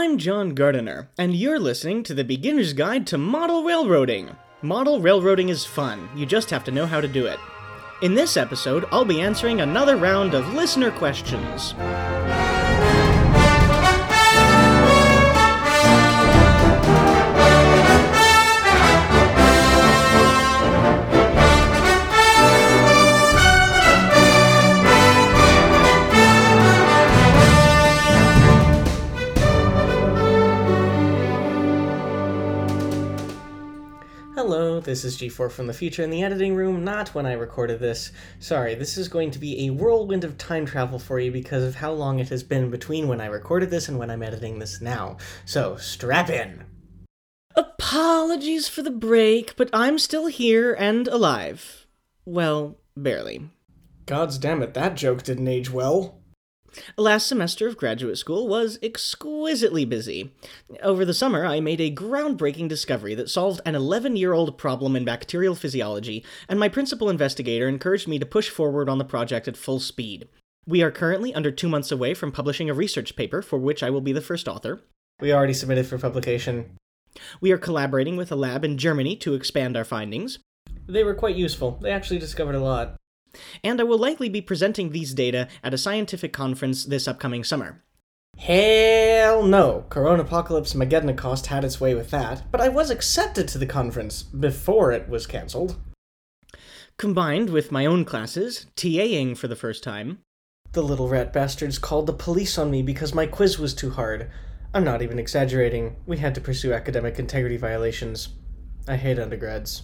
I'm John Gardiner, and you're listening to the Beginner's Guide to Model Railroading. Model railroading is fun, you just have to know how to do it. In this episode, I'll be answering another round of listener questions. This is G4 from the future in the editing room, not when I recorded this. Sorry, this is going to be a whirlwind of time travel for you because of how long it has been between when I recorded this and when I'm editing this now. So, strap in! Apologies for the break, but I'm still here and alive. Well, barely. God's damn it, that joke didn't age well. Last semester of graduate school was exquisitely busy. Over the summer, I made a groundbreaking discovery that solved an 11 year old problem in bacterial physiology, and my principal investigator encouraged me to push forward on the project at full speed. We are currently under two months away from publishing a research paper for which I will be the first author. We already submitted for publication. We are collaborating with a lab in Germany to expand our findings. They were quite useful. They actually discovered a lot and I will likely be presenting these data at a scientific conference this upcoming summer. Hell no! Corona Apocalypse Mageddon had its way with that, but I was accepted to the conference before it was cancelled. Combined with my own classes, TAing for the first time. The little rat bastards called the police on me because my quiz was too hard. I'm not even exaggerating. We had to pursue academic integrity violations. I hate undergrads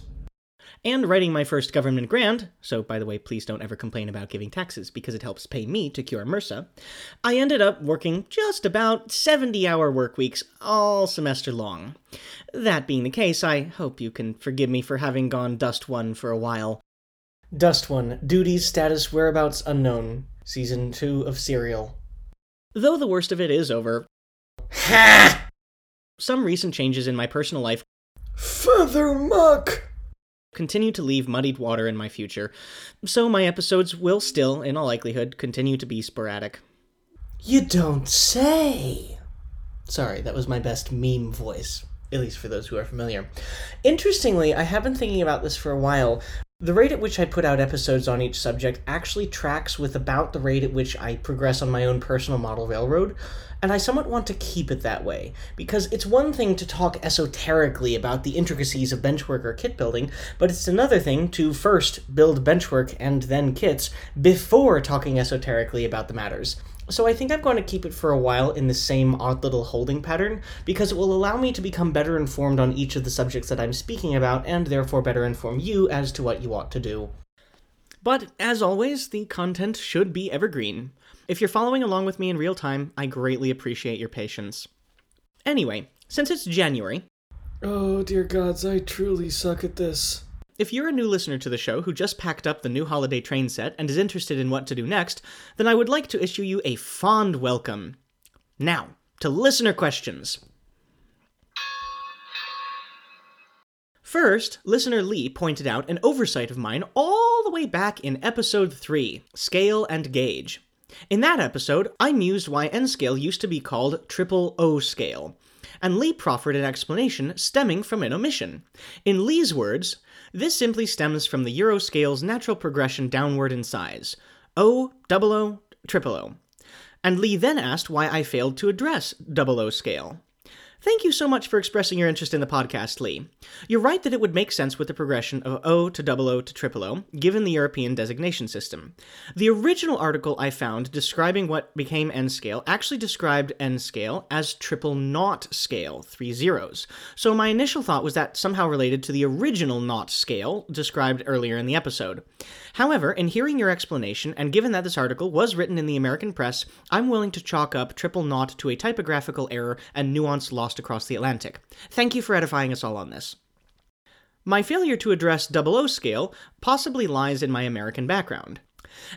and writing my first government grant, so by the way, please don't ever complain about giving taxes because it helps pay me to cure MRSA, I ended up working just about 70 hour work weeks all semester long. That being the case, I hope you can forgive me for having gone DUSTWUN for a while. DUSTWUN, duties, status, whereabouts unknown. Season 2 of Serial. Though the worst of it is over. Ha! Some recent changes in my personal life. Feather muck! Continue to leave muddied water in my future, so my episodes will still, in all likelihood, continue to be sporadic. You don't say! Sorry, that was my best meme voice, at least for those who are familiar. Interestingly, I have been thinking about this for a while, the rate at which I put out episodes on each subject actually tracks with about the rate at which I progress on my own personal model railroad, and I somewhat want to keep it that way, because it's one thing to talk esoterically about the intricacies of benchwork or kit building, but it's another thing to first build benchwork and then kits before talking esoterically about the matters. So I think I'm going to keep it for a while in the same odd little holding pattern because it will allow me to become better informed on each of the subjects that I'm speaking about and therefore better inform you as to what you ought to do. But as always, the content should be evergreen. If you're following along with me in real time, I greatly appreciate your patience. Anyway, since it's January. Oh, dear gods, I truly suck at this. If you're a new listener to the show who just packed up the new holiday train set and is interested in what to do next, then I would like to issue you a fond welcome. Now, to listener questions. First, listener Lee pointed out an oversight of mine all the way back in episode 3 Scale and Gauge. In that episode, I mused why N scale used to be called triple O scale, and Lee proffered an explanation stemming from an omission. In Lee's words, this simply stems from the Euroscale's natural progression downward in size O, double O, triple O. And Lee then asked why I failed to address double O scale. Thank you so much for expressing your interest in the podcast, Lee. You're right that it would make sense with the progression of O to double O to triple O, given the European designation system. The original article I found describing what became N scale actually described N scale as triple naught scale, three zeros. So my initial thought was that somehow related to the original naught scale described earlier in the episode. However, in hearing your explanation, and given that this article was written in the American press, I'm willing to chalk up triple naught to a typographical error and nuance lost across the Atlantic. Thank you for edifying us all on this. My failure to address double O scale possibly lies in my American background.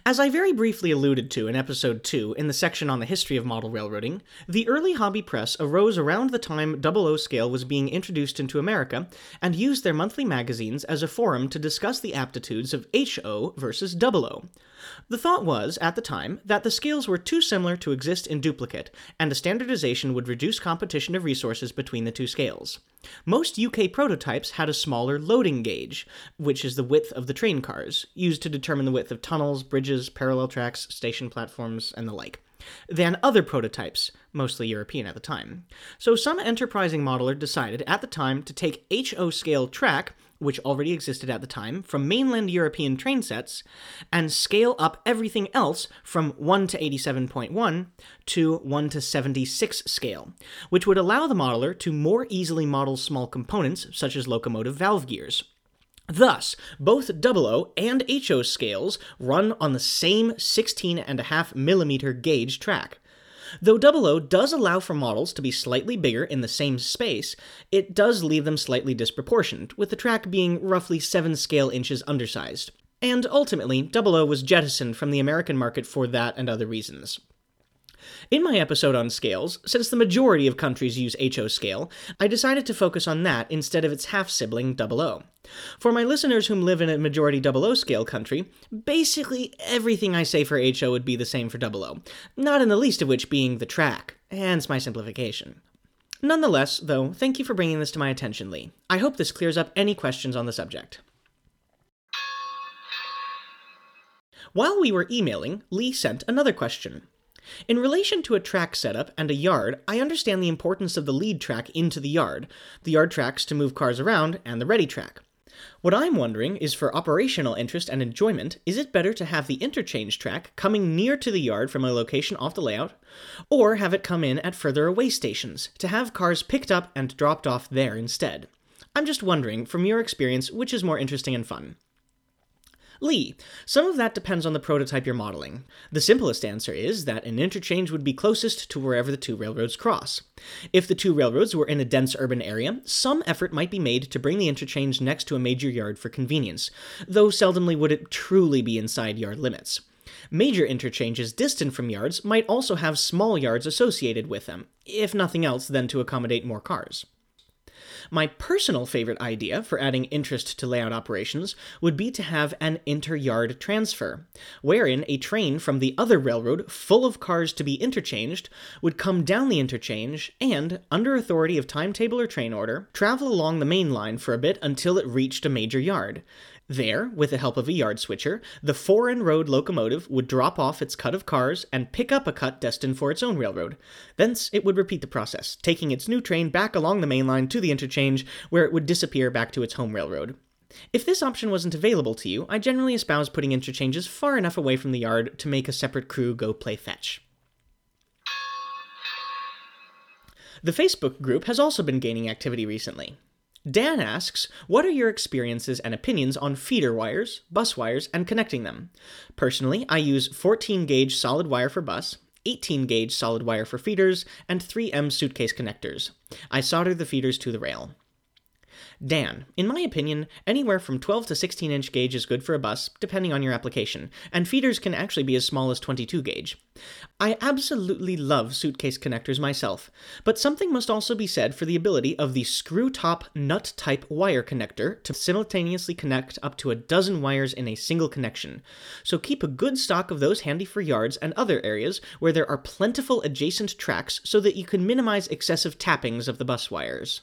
As I very briefly alluded to in episode 2 in the section on the history of model railroading, the early hobby press arose around the time double O scale was being introduced into America and used their monthly magazines as a forum to discuss the aptitudes of HO versus double O. The thought was, at the time, that the scales were too similar to exist in duplicate, and a standardization would reduce competition of resources between the two scales. Most UK prototypes had a smaller loading gauge, which is the width of the train cars, used to determine the width of tunnels, bridges, parallel tracks, station platforms, and the like than other prototypes, mostly European at the time. So some enterprising modeler decided at the time to take HO scale track, which already existed at the time, from mainland European train sets, and scale up everything else from 1 to 87.1 to 1 to 76 scale, which would allow the modeler to more easily model small components such as locomotive valve gears. Thus, both 00 and HO scales run on the same 16.5 millimeter gauge track. Though 00 does allow for models to be slightly bigger in the same space, it does leave them slightly disproportioned, with the track being roughly 7 scale inches undersized. And ultimately, 00 was jettisoned from the American market for that and other reasons. In my episode on scales, since the majority of countries use HO scale, I decided to focus on that instead of its half sibling 00. For my listeners whom live in a majority 00 scale country, basically everything I say for HO would be the same for 00, not in the least of which being the track, hence my simplification. Nonetheless, though, thank you for bringing this to my attention, Lee. I hope this clears up any questions on the subject. While we were emailing, Lee sent another question. In relation to a track setup and a yard, I understand the importance of the lead track into the yard, the yard tracks to move cars around, and the ready track. What I'm wondering is for operational interest and enjoyment, is it better to have the interchange track coming near to the yard from a location off the layout, or have it come in at further away stations, to have cars picked up and dropped off there instead? I'm just wondering, from your experience, which is more interesting and fun. Lee, some of that depends on the prototype you're modeling. The simplest answer is that an interchange would be closest to wherever the two railroads cross. If the two railroads were in a dense urban area, some effort might be made to bring the interchange next to a major yard for convenience, though seldomly would it truly be inside yard limits. Major interchanges distant from yards might also have small yards associated with them, if nothing else than to accommodate more cars. My personal favorite idea for adding interest to layout operations would be to have an inter-yard transfer, wherein a train from the other railroad full of cars to be interchanged would come down the interchange and, under authority of timetable or train order, travel along the main line for a bit until it reached a major yard. There, with the help of a yard switcher, the foreign road locomotive would drop off its cut of cars and pick up a cut destined for its own railroad. Thence, it would repeat the process, taking its new train back along the main line to the interchange, where it would disappear back to its home railroad. If this option wasn't available to you, I generally espouse putting interchanges far enough away from the yard to make a separate crew go play fetch. The Facebook group has also been gaining activity recently. Dan asks, What are your experiences and opinions on feeder wires, bus wires, and connecting them? Personally, I use 14 gauge solid wire for bus, 18 gauge solid wire for feeders, and 3M suitcase connectors. I solder the feeders to the rail. Dan, in my opinion, anywhere from 12 to 16 inch gauge is good for a bus, depending on your application, and feeders can actually be as small as 22 gauge. I absolutely love suitcase connectors myself, but something must also be said for the ability of the screw top nut type wire connector to simultaneously connect up to a dozen wires in a single connection. So keep a good stock of those handy for yards and other areas where there are plentiful adjacent tracks so that you can minimize excessive tappings of the bus wires.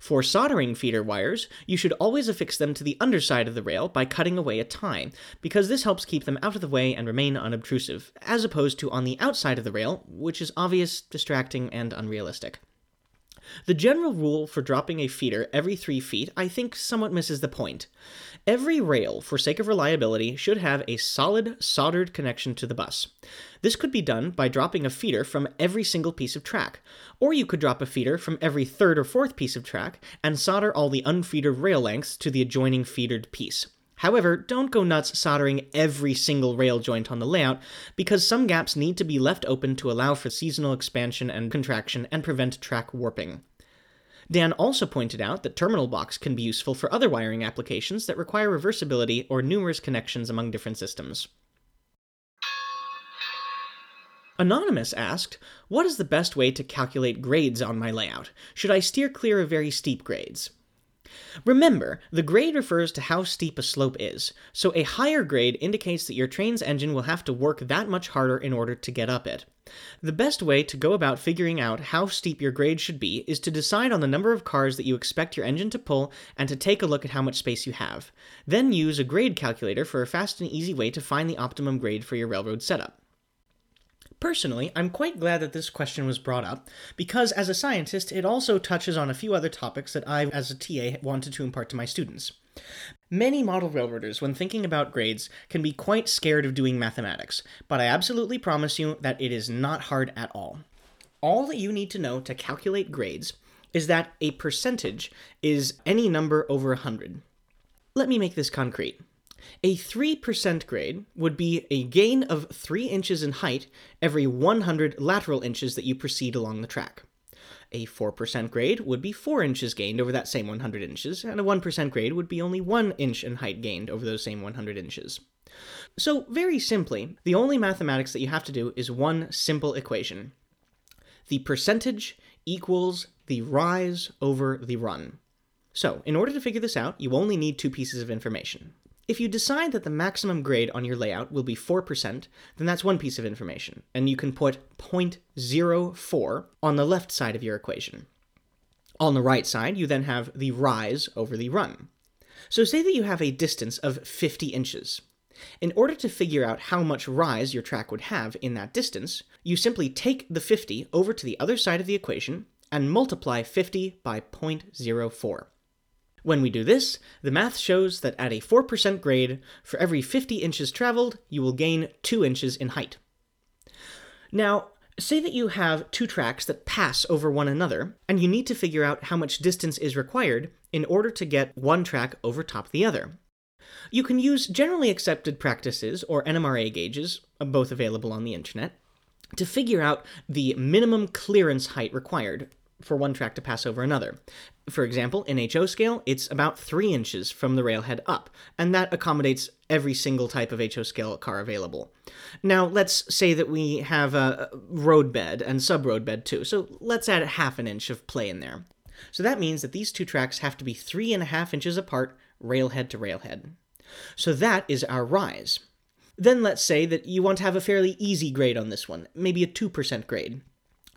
For soldering feeder wires, you should always affix them to the underside of the rail by cutting away a tie, because this helps keep them out of the way and remain unobtrusive, as opposed to on the outside of the rail, which is obvious, distracting, and unrealistic. The general rule for dropping a feeder every three feet, I think, somewhat misses the point. Every rail, for sake of reliability, should have a solid, soldered connection to the bus. This could be done by dropping a feeder from every single piece of track, or you could drop a feeder from every third or fourth piece of track and solder all the unfeedered rail lengths to the adjoining feedered piece. However, don't go nuts soldering every single rail joint on the layout, because some gaps need to be left open to allow for seasonal expansion and contraction and prevent track warping. Dan also pointed out that terminal blocks can be useful for other wiring applications that require reversibility or numerous connections among different systems. Anonymous asked, What is the best way to calculate grades on my layout? Should I steer clear of very steep grades? Remember, the grade refers to how steep a slope is, so a higher grade indicates that your train's engine will have to work that much harder in order to get up it. The best way to go about figuring out how steep your grade should be is to decide on the number of cars that you expect your engine to pull and to take a look at how much space you have. Then use a grade calculator for a fast and easy way to find the optimum grade for your railroad setup. Personally, I'm quite glad that this question was brought up, because as a scientist, it also touches on a few other topics that I, as a TA, wanted to impart to my students. Many model railroaders, when thinking about grades, can be quite scared of doing mathematics, but I absolutely promise you that it is not hard at all. All that you need to know to calculate grades is that a percentage is any number over 100. Let me make this concrete. A 3% grade would be a gain of 3 inches in height every 100 lateral inches that you proceed along the track. A 4% grade would be 4 inches gained over that same 100 inches, and a 1% grade would be only 1 inch in height gained over those same 100 inches. So, very simply, the only mathematics that you have to do is one simple equation. The percentage equals the rise over the run. So, in order to figure this out, you only need two pieces of information. If you decide that the maximum grade on your layout will be 4%, then that's one piece of information, and you can put 0.04 on the left side of your equation. On the right side, you then have the rise over the run. So say that you have a distance of 50 inches. In order to figure out how much rise your track would have in that distance, you simply take the 50 over to the other side of the equation and multiply 50 by 0.04. When we do this, the math shows that at a 4% grade, for every 50 inches traveled, you will gain 2 inches in height. Now, say that you have two tracks that pass over one another, and you need to figure out how much distance is required in order to get one track over top the other. You can use generally accepted practices, or NMRA gauges, both available on the internet, to figure out the minimum clearance height required for one track to pass over another. For example, in HO scale, it's about 3 inches from the railhead up, and that accommodates every single type of HO scale car available. Now, let's say that we have a roadbed and sub road too, so let's add half an inch of play in there. So that means that these two tracks have to be three and a half inches apart, railhead to railhead. So that is our rise. Then let's say that you want to have a fairly easy grade on this one, maybe a 2% grade.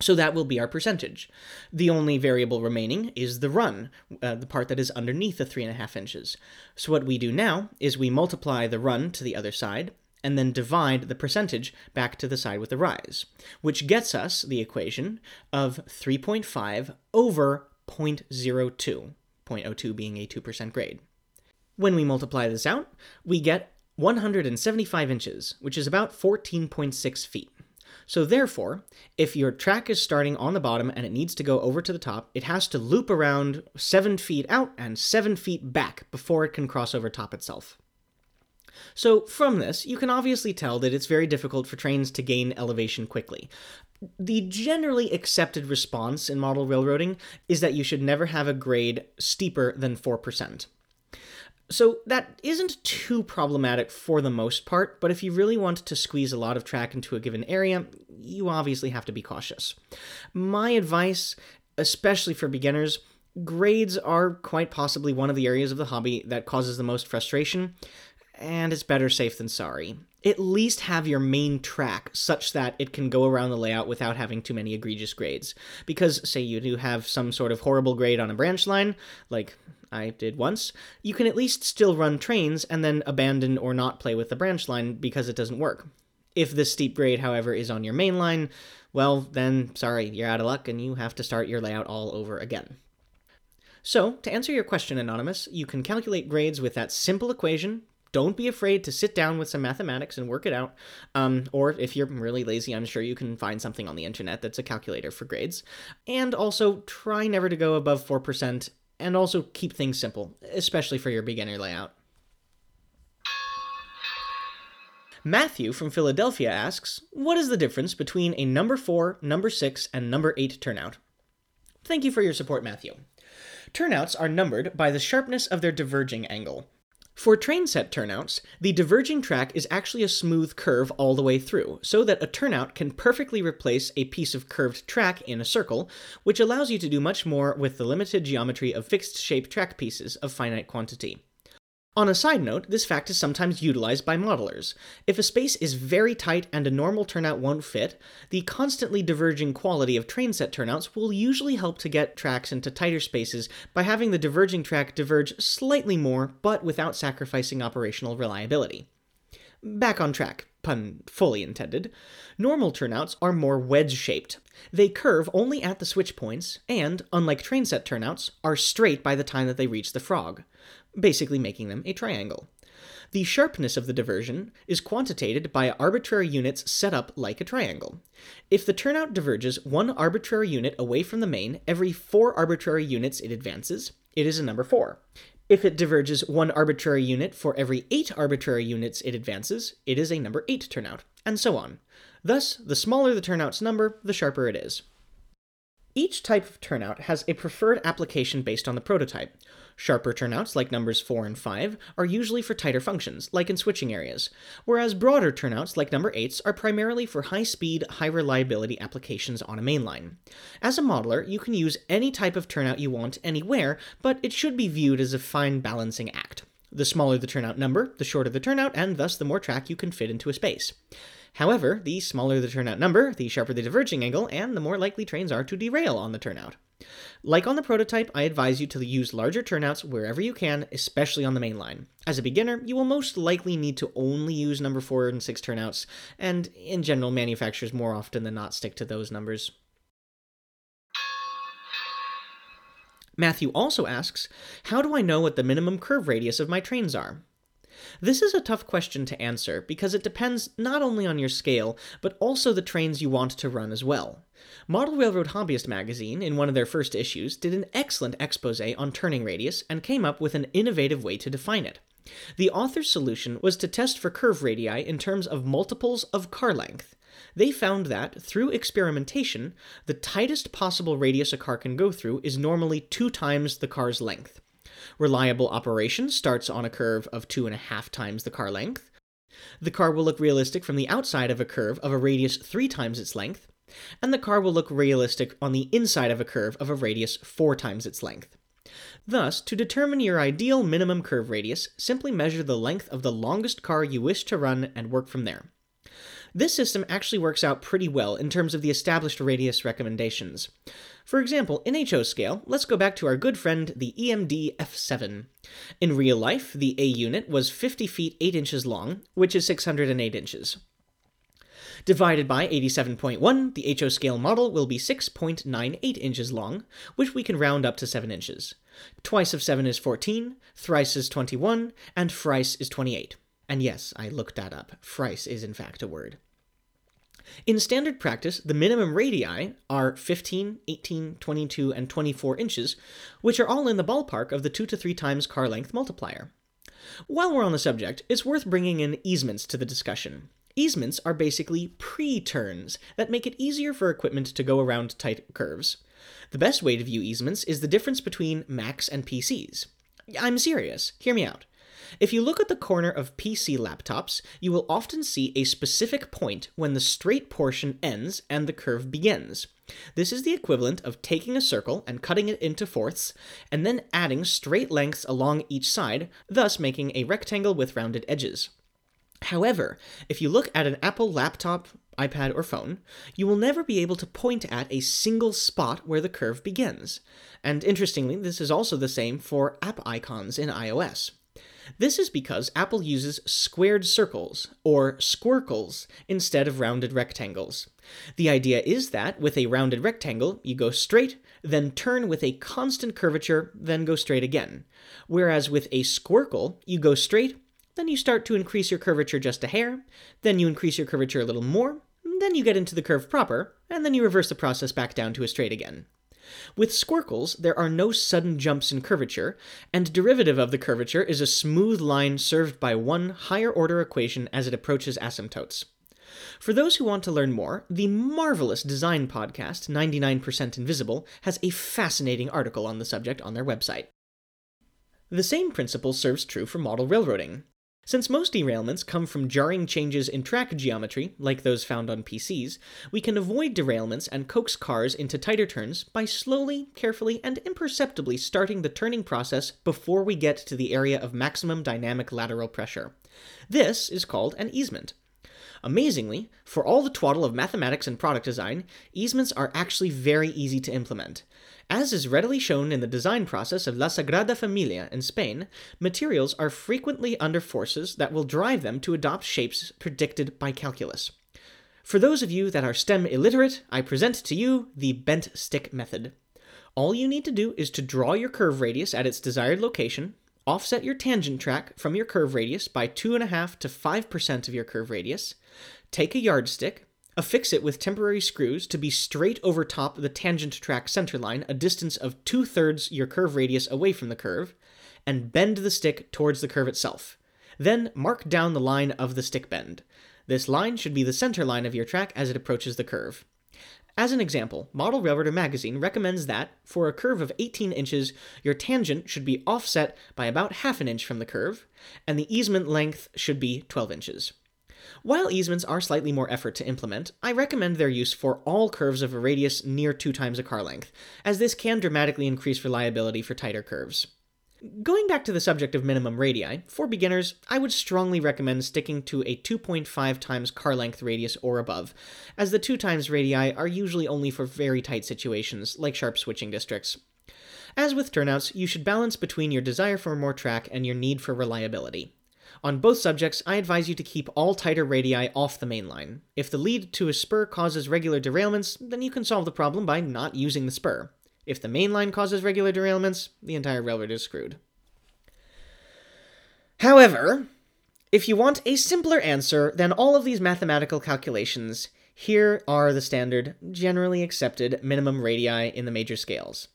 So that will be our percentage. The only variable remaining is the run, uh, the part that is underneath the 3.5 inches. So what we do now is we multiply the run to the other side, and then divide the percentage back to the side with the rise, which gets us the equation of 3.5 over 0.02, 0.02 being a 2% grade. When we multiply this out, we get 175 inches, which is about 14.6 feet. So therefore, if your track is starting on the bottom and it needs to go over to the top, it has to loop around 7 feet out and 7 feet back before it can cross over top itself. So, from this, you can obviously tell that it's very difficult for trains to gain elevation quickly. The generally accepted response in model railroading is that you should never have a grade steeper than 4%. So that isn't too problematic for the most part, but if you really want to squeeze a lot of track into a given area, you obviously have to be cautious. My advice, especially for beginners, grades are quite possibly one of the areas of the hobby that causes the most frustration, and it's better safe than sorry. At least have your main track such that it can go around the layout without having too many egregious grades. Because, say, you do have some sort of horrible grade on a branch line, like I did once, you can at least still run trains and then abandon or not play with the branch line because it doesn't work. If the steep grade, however, is on your main line, well, then sorry, you're out of luck and you have to start your layout all over again. So, to answer your question, Anonymous, you can calculate grades with that simple equation. Don't be afraid to sit down with some mathematics and work it out. Um, or if you're really lazy, I'm sure you can find something on the internet that's a calculator for grades. And also, try never to go above 4% and also keep things simple, especially for your beginner layout. Matthew from Philadelphia asks, What is the difference between a number 4, number 6, and number 8 turnout? Thank you for your support, Matthew. Turnouts are numbered by the sharpness of their diverging angle. For train set turnouts, the diverging track is actually a smooth curve all the way through, so that a turnout can perfectly replace a piece of curved track in a circle, which allows you to do much more with the limited geometry of fixed shape track pieces of finite quantity. On a side note, this fact is sometimes utilized by modelers. If a space is very tight and a normal turnout won't fit, the constantly diverging quality of train set turnouts will usually help to get tracks into tighter spaces by having the diverging track diverge slightly more, but without sacrificing operational reliability. Back on track, pun fully intended. Normal turnouts are more wedge shaped. They curve only at the switch points, and, unlike train set turnouts, are straight by the time that they reach the frog basically making them a triangle. The sharpness of the diversion is quantitated by arbitrary units set up like a triangle. If the turnout diverges one arbitrary unit away from the main every four arbitrary units it advances, it is a number 4. If it diverges one arbitrary unit for every 8 arbitrary units it advances, it is a number 8 turnout, and so on. Thus, the smaller the turnout's number, the sharper it is. Each type of turnout has a preferred application based on the prototype. Sharper turnouts, like numbers 4 and 5, are usually for tighter functions, like in switching areas, whereas broader turnouts, like number 8s, are primarily for high speed, high reliability applications on a mainline. As a modeler, you can use any type of turnout you want anywhere, but it should be viewed as a fine balancing act. The smaller the turnout number, the shorter the turnout, and thus the more track you can fit into a space. However, the smaller the turnout number, the sharper the diverging angle, and the more likely trains are to derail on the turnout. Like on the prototype, I advise you to use larger turnouts wherever you can, especially on the main line. As a beginner, you will most likely need to only use number 4 and 6 turnouts, and in general, manufacturers more often than not stick to those numbers. Matthew also asks, How do I know what the minimum curve radius of my trains are? This is a tough question to answer because it depends not only on your scale, but also the trains you want to run as well. Model Railroad Hobbyist magazine, in one of their first issues, did an excellent expose on turning radius and came up with an innovative way to define it. The author's solution was to test for curve radii in terms of multiples of car length. They found that, through experimentation, the tightest possible radius a car can go through is normally two times the car's length. Reliable operation starts on a curve of two and a half times the car length. The car will look realistic from the outside of a curve of a radius three times its length, and the car will look realistic on the inside of a curve of a radius four times its length. Thus, to determine your ideal minimum curve radius, simply measure the length of the longest car you wish to run and work from there. This system actually works out pretty well in terms of the established radius recommendations. For example, in HO scale, let's go back to our good friend the EMD F7. In real life, the A unit was 50 feet 8 inches long, which is 608 inches. Divided by 87.1, the HO scale model will be 6.98 inches long, which we can round up to 7 inches. Twice of 7 is 14, thrice is 21, and thrice is 28. And yes, I looked that up. Thrice is in fact a word. In standard practice, the minimum radii are 15, 18, 22, and 24 inches, which are all in the ballpark of the 2 to 3 times car length multiplier. While we're on the subject, it's worth bringing in easements to the discussion. Easements are basically pre turns that make it easier for equipment to go around tight curves. The best way to view easements is the difference between Macs and PCs. I'm serious, hear me out. If you look at the corner of PC laptops, you will often see a specific point when the straight portion ends and the curve begins. This is the equivalent of taking a circle and cutting it into fourths, and then adding straight lengths along each side, thus making a rectangle with rounded edges. However, if you look at an Apple laptop, iPad, or phone, you will never be able to point at a single spot where the curve begins. And interestingly, this is also the same for app icons in iOS. This is because Apple uses squared circles, or squircles, instead of rounded rectangles. The idea is that, with a rounded rectangle, you go straight, then turn with a constant curvature, then go straight again. Whereas with a squircle, you go straight, then you start to increase your curvature just a hair, then you increase your curvature a little more, then you get into the curve proper, and then you reverse the process back down to a straight again. With squircles, there are no sudden jumps in curvature, and derivative of the curvature is a smooth line served by one higher order equation as it approaches asymptotes. For those who want to learn more, the marvelous design podcast, 99% Invisible, has a fascinating article on the subject on their website. The same principle serves true for model railroading. Since most derailments come from jarring changes in track geometry, like those found on PCs, we can avoid derailments and coax cars into tighter turns by slowly, carefully, and imperceptibly starting the turning process before we get to the area of maximum dynamic lateral pressure. This is called an easement. Amazingly, for all the twaddle of mathematics and product design, easements are actually very easy to implement. As is readily shown in the design process of La Sagrada Familia in Spain, materials are frequently under forces that will drive them to adopt shapes predicted by calculus. For those of you that are STEM illiterate, I present to you the bent stick method. All you need to do is to draw your curve radius at its desired location, offset your tangent track from your curve radius by 2.5 to 5% of your curve radius, take a yardstick, Affix it with temporary screws to be straight over top the tangent track centerline, a distance of two thirds your curve radius away from the curve, and bend the stick towards the curve itself. Then mark down the line of the stick bend. This line should be the center line of your track as it approaches the curve. As an example, Model Railroader magazine recommends that, for a curve of 18 inches, your tangent should be offset by about half an inch from the curve, and the easement length should be 12 inches. While easements are slightly more effort to implement, I recommend their use for all curves of a radius near two times a car length, as this can dramatically increase reliability for tighter curves. Going back to the subject of minimum radii, for beginners, I would strongly recommend sticking to a 2.5 times car length radius or above, as the 2 times radii are usually only for very tight situations, like sharp switching districts. As with turnouts, you should balance between your desire for more track and your need for reliability. On both subjects, I advise you to keep all tighter radii off the main line. If the lead to a spur causes regular derailments, then you can solve the problem by not using the spur. If the main line causes regular derailments, the entire railroad is screwed. However, if you want a simpler answer than all of these mathematical calculations, here are the standard, generally accepted minimum radii in the major scales.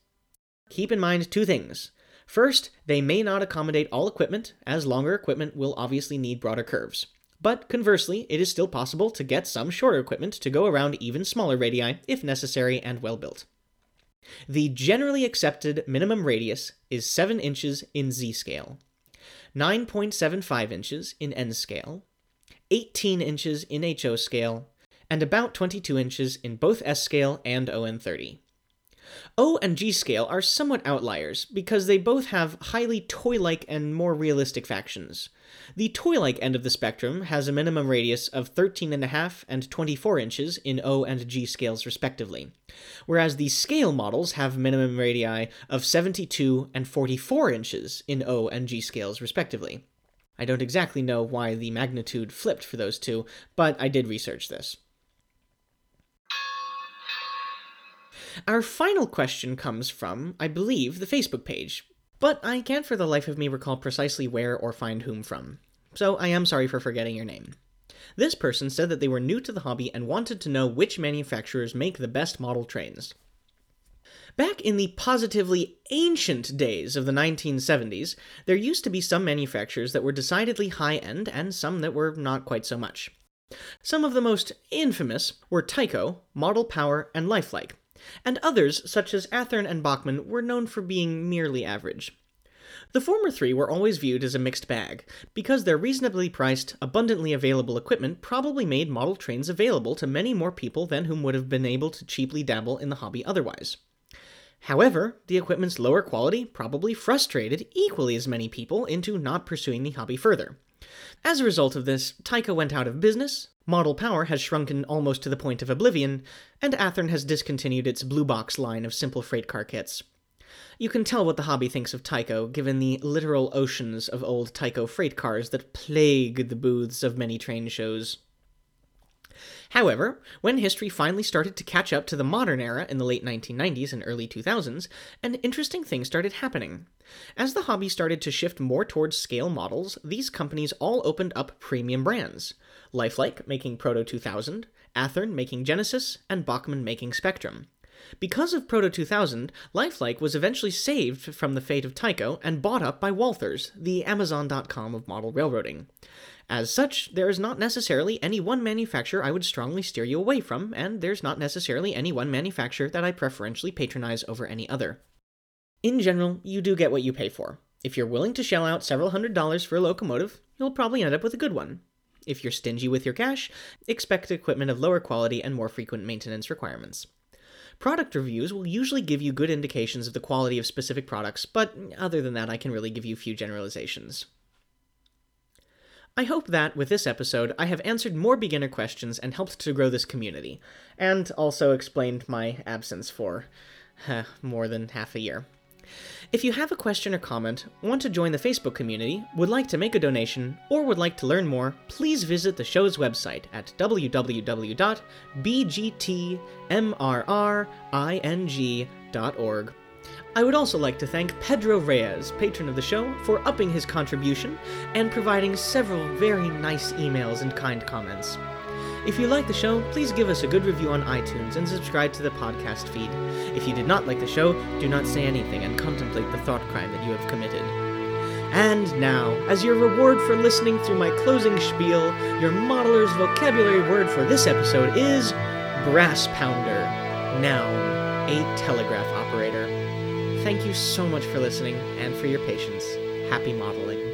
Keep in mind two things. First, they may not accommodate all equipment, as longer equipment will obviously need broader curves. But conversely, it is still possible to get some shorter equipment to go around even smaller radii if necessary and well built. The generally accepted minimum radius is 7 inches in Z scale, 9.75 inches in N scale, 18 inches in HO scale, and about 22 inches in both S scale and ON30. O and G scale are somewhat outliers because they both have highly toy like and more realistic factions. The toy like end of the spectrum has a minimum radius of 13.5 and 24 inches in O and G scales, respectively, whereas the scale models have minimum radii of 72 and 44 inches in O and G scales, respectively. I don't exactly know why the magnitude flipped for those two, but I did research this. Our final question comes from, I believe, the Facebook page, but I can't for the life of me recall precisely where or find whom from. So I am sorry for forgetting your name. This person said that they were new to the hobby and wanted to know which manufacturers make the best model trains. Back in the positively ancient days of the 1970s, there used to be some manufacturers that were decidedly high end and some that were not quite so much. Some of the most infamous were Tyco, Model Power, and Lifelike, and others, such as Athearn and Bachmann, were known for being merely average. The former three were always viewed as a mixed bag, because their reasonably priced, abundantly available equipment probably made model trains available to many more people than whom would have been able to cheaply dabble in the hobby otherwise. However, the equipment's lower quality probably frustrated equally as many people into not pursuing the hobby further. As a result of this, Tyco went out of business, Model Power has shrunken almost to the point of oblivion, and Athearn has discontinued its Blue Box line of simple freight car kits. You can tell what the hobby thinks of Tyco, given the literal oceans of old Tyco freight cars that plague the booths of many train shows. However, when history finally started to catch up to the modern era in the late 1990s and early 2000s, an interesting thing started happening. As the hobby started to shift more towards scale models, these companies all opened up premium brands. Lifelike making Proto 2000, Athearn making Genesis, and Bachmann making Spectrum. Because of Proto 2000, Lifelike was eventually saved from the fate of Tyco and bought up by Walthers, the Amazon.com of model railroading. As such, there is not necessarily any one manufacturer I would strongly steer you away from, and there's not necessarily any one manufacturer that I preferentially patronize over any other. In general, you do get what you pay for. If you're willing to shell out several hundred dollars for a locomotive, you'll probably end up with a good one. If you're stingy with your cash, expect equipment of lower quality and more frequent maintenance requirements. Product reviews will usually give you good indications of the quality of specific products, but other than that, I can really give you few generalizations. I hope that, with this episode, I have answered more beginner questions and helped to grow this community, and also explained my absence for uh, more than half a year. If you have a question or comment, want to join the Facebook community, would like to make a donation, or would like to learn more, please visit the show's website at www.bgtmrring.org. I would also like to thank Pedro Reyes, patron of the show, for upping his contribution and providing several very nice emails and kind comments. If you like the show, please give us a good review on iTunes and subscribe to the podcast feed. If you did not like the show, do not say anything and contemplate the thought crime that you have committed. And now, as your reward for listening through my closing spiel, your modeler's vocabulary word for this episode is brass pounder, noun, a telegraph. Thank you so much for listening and for your patience. Happy modeling.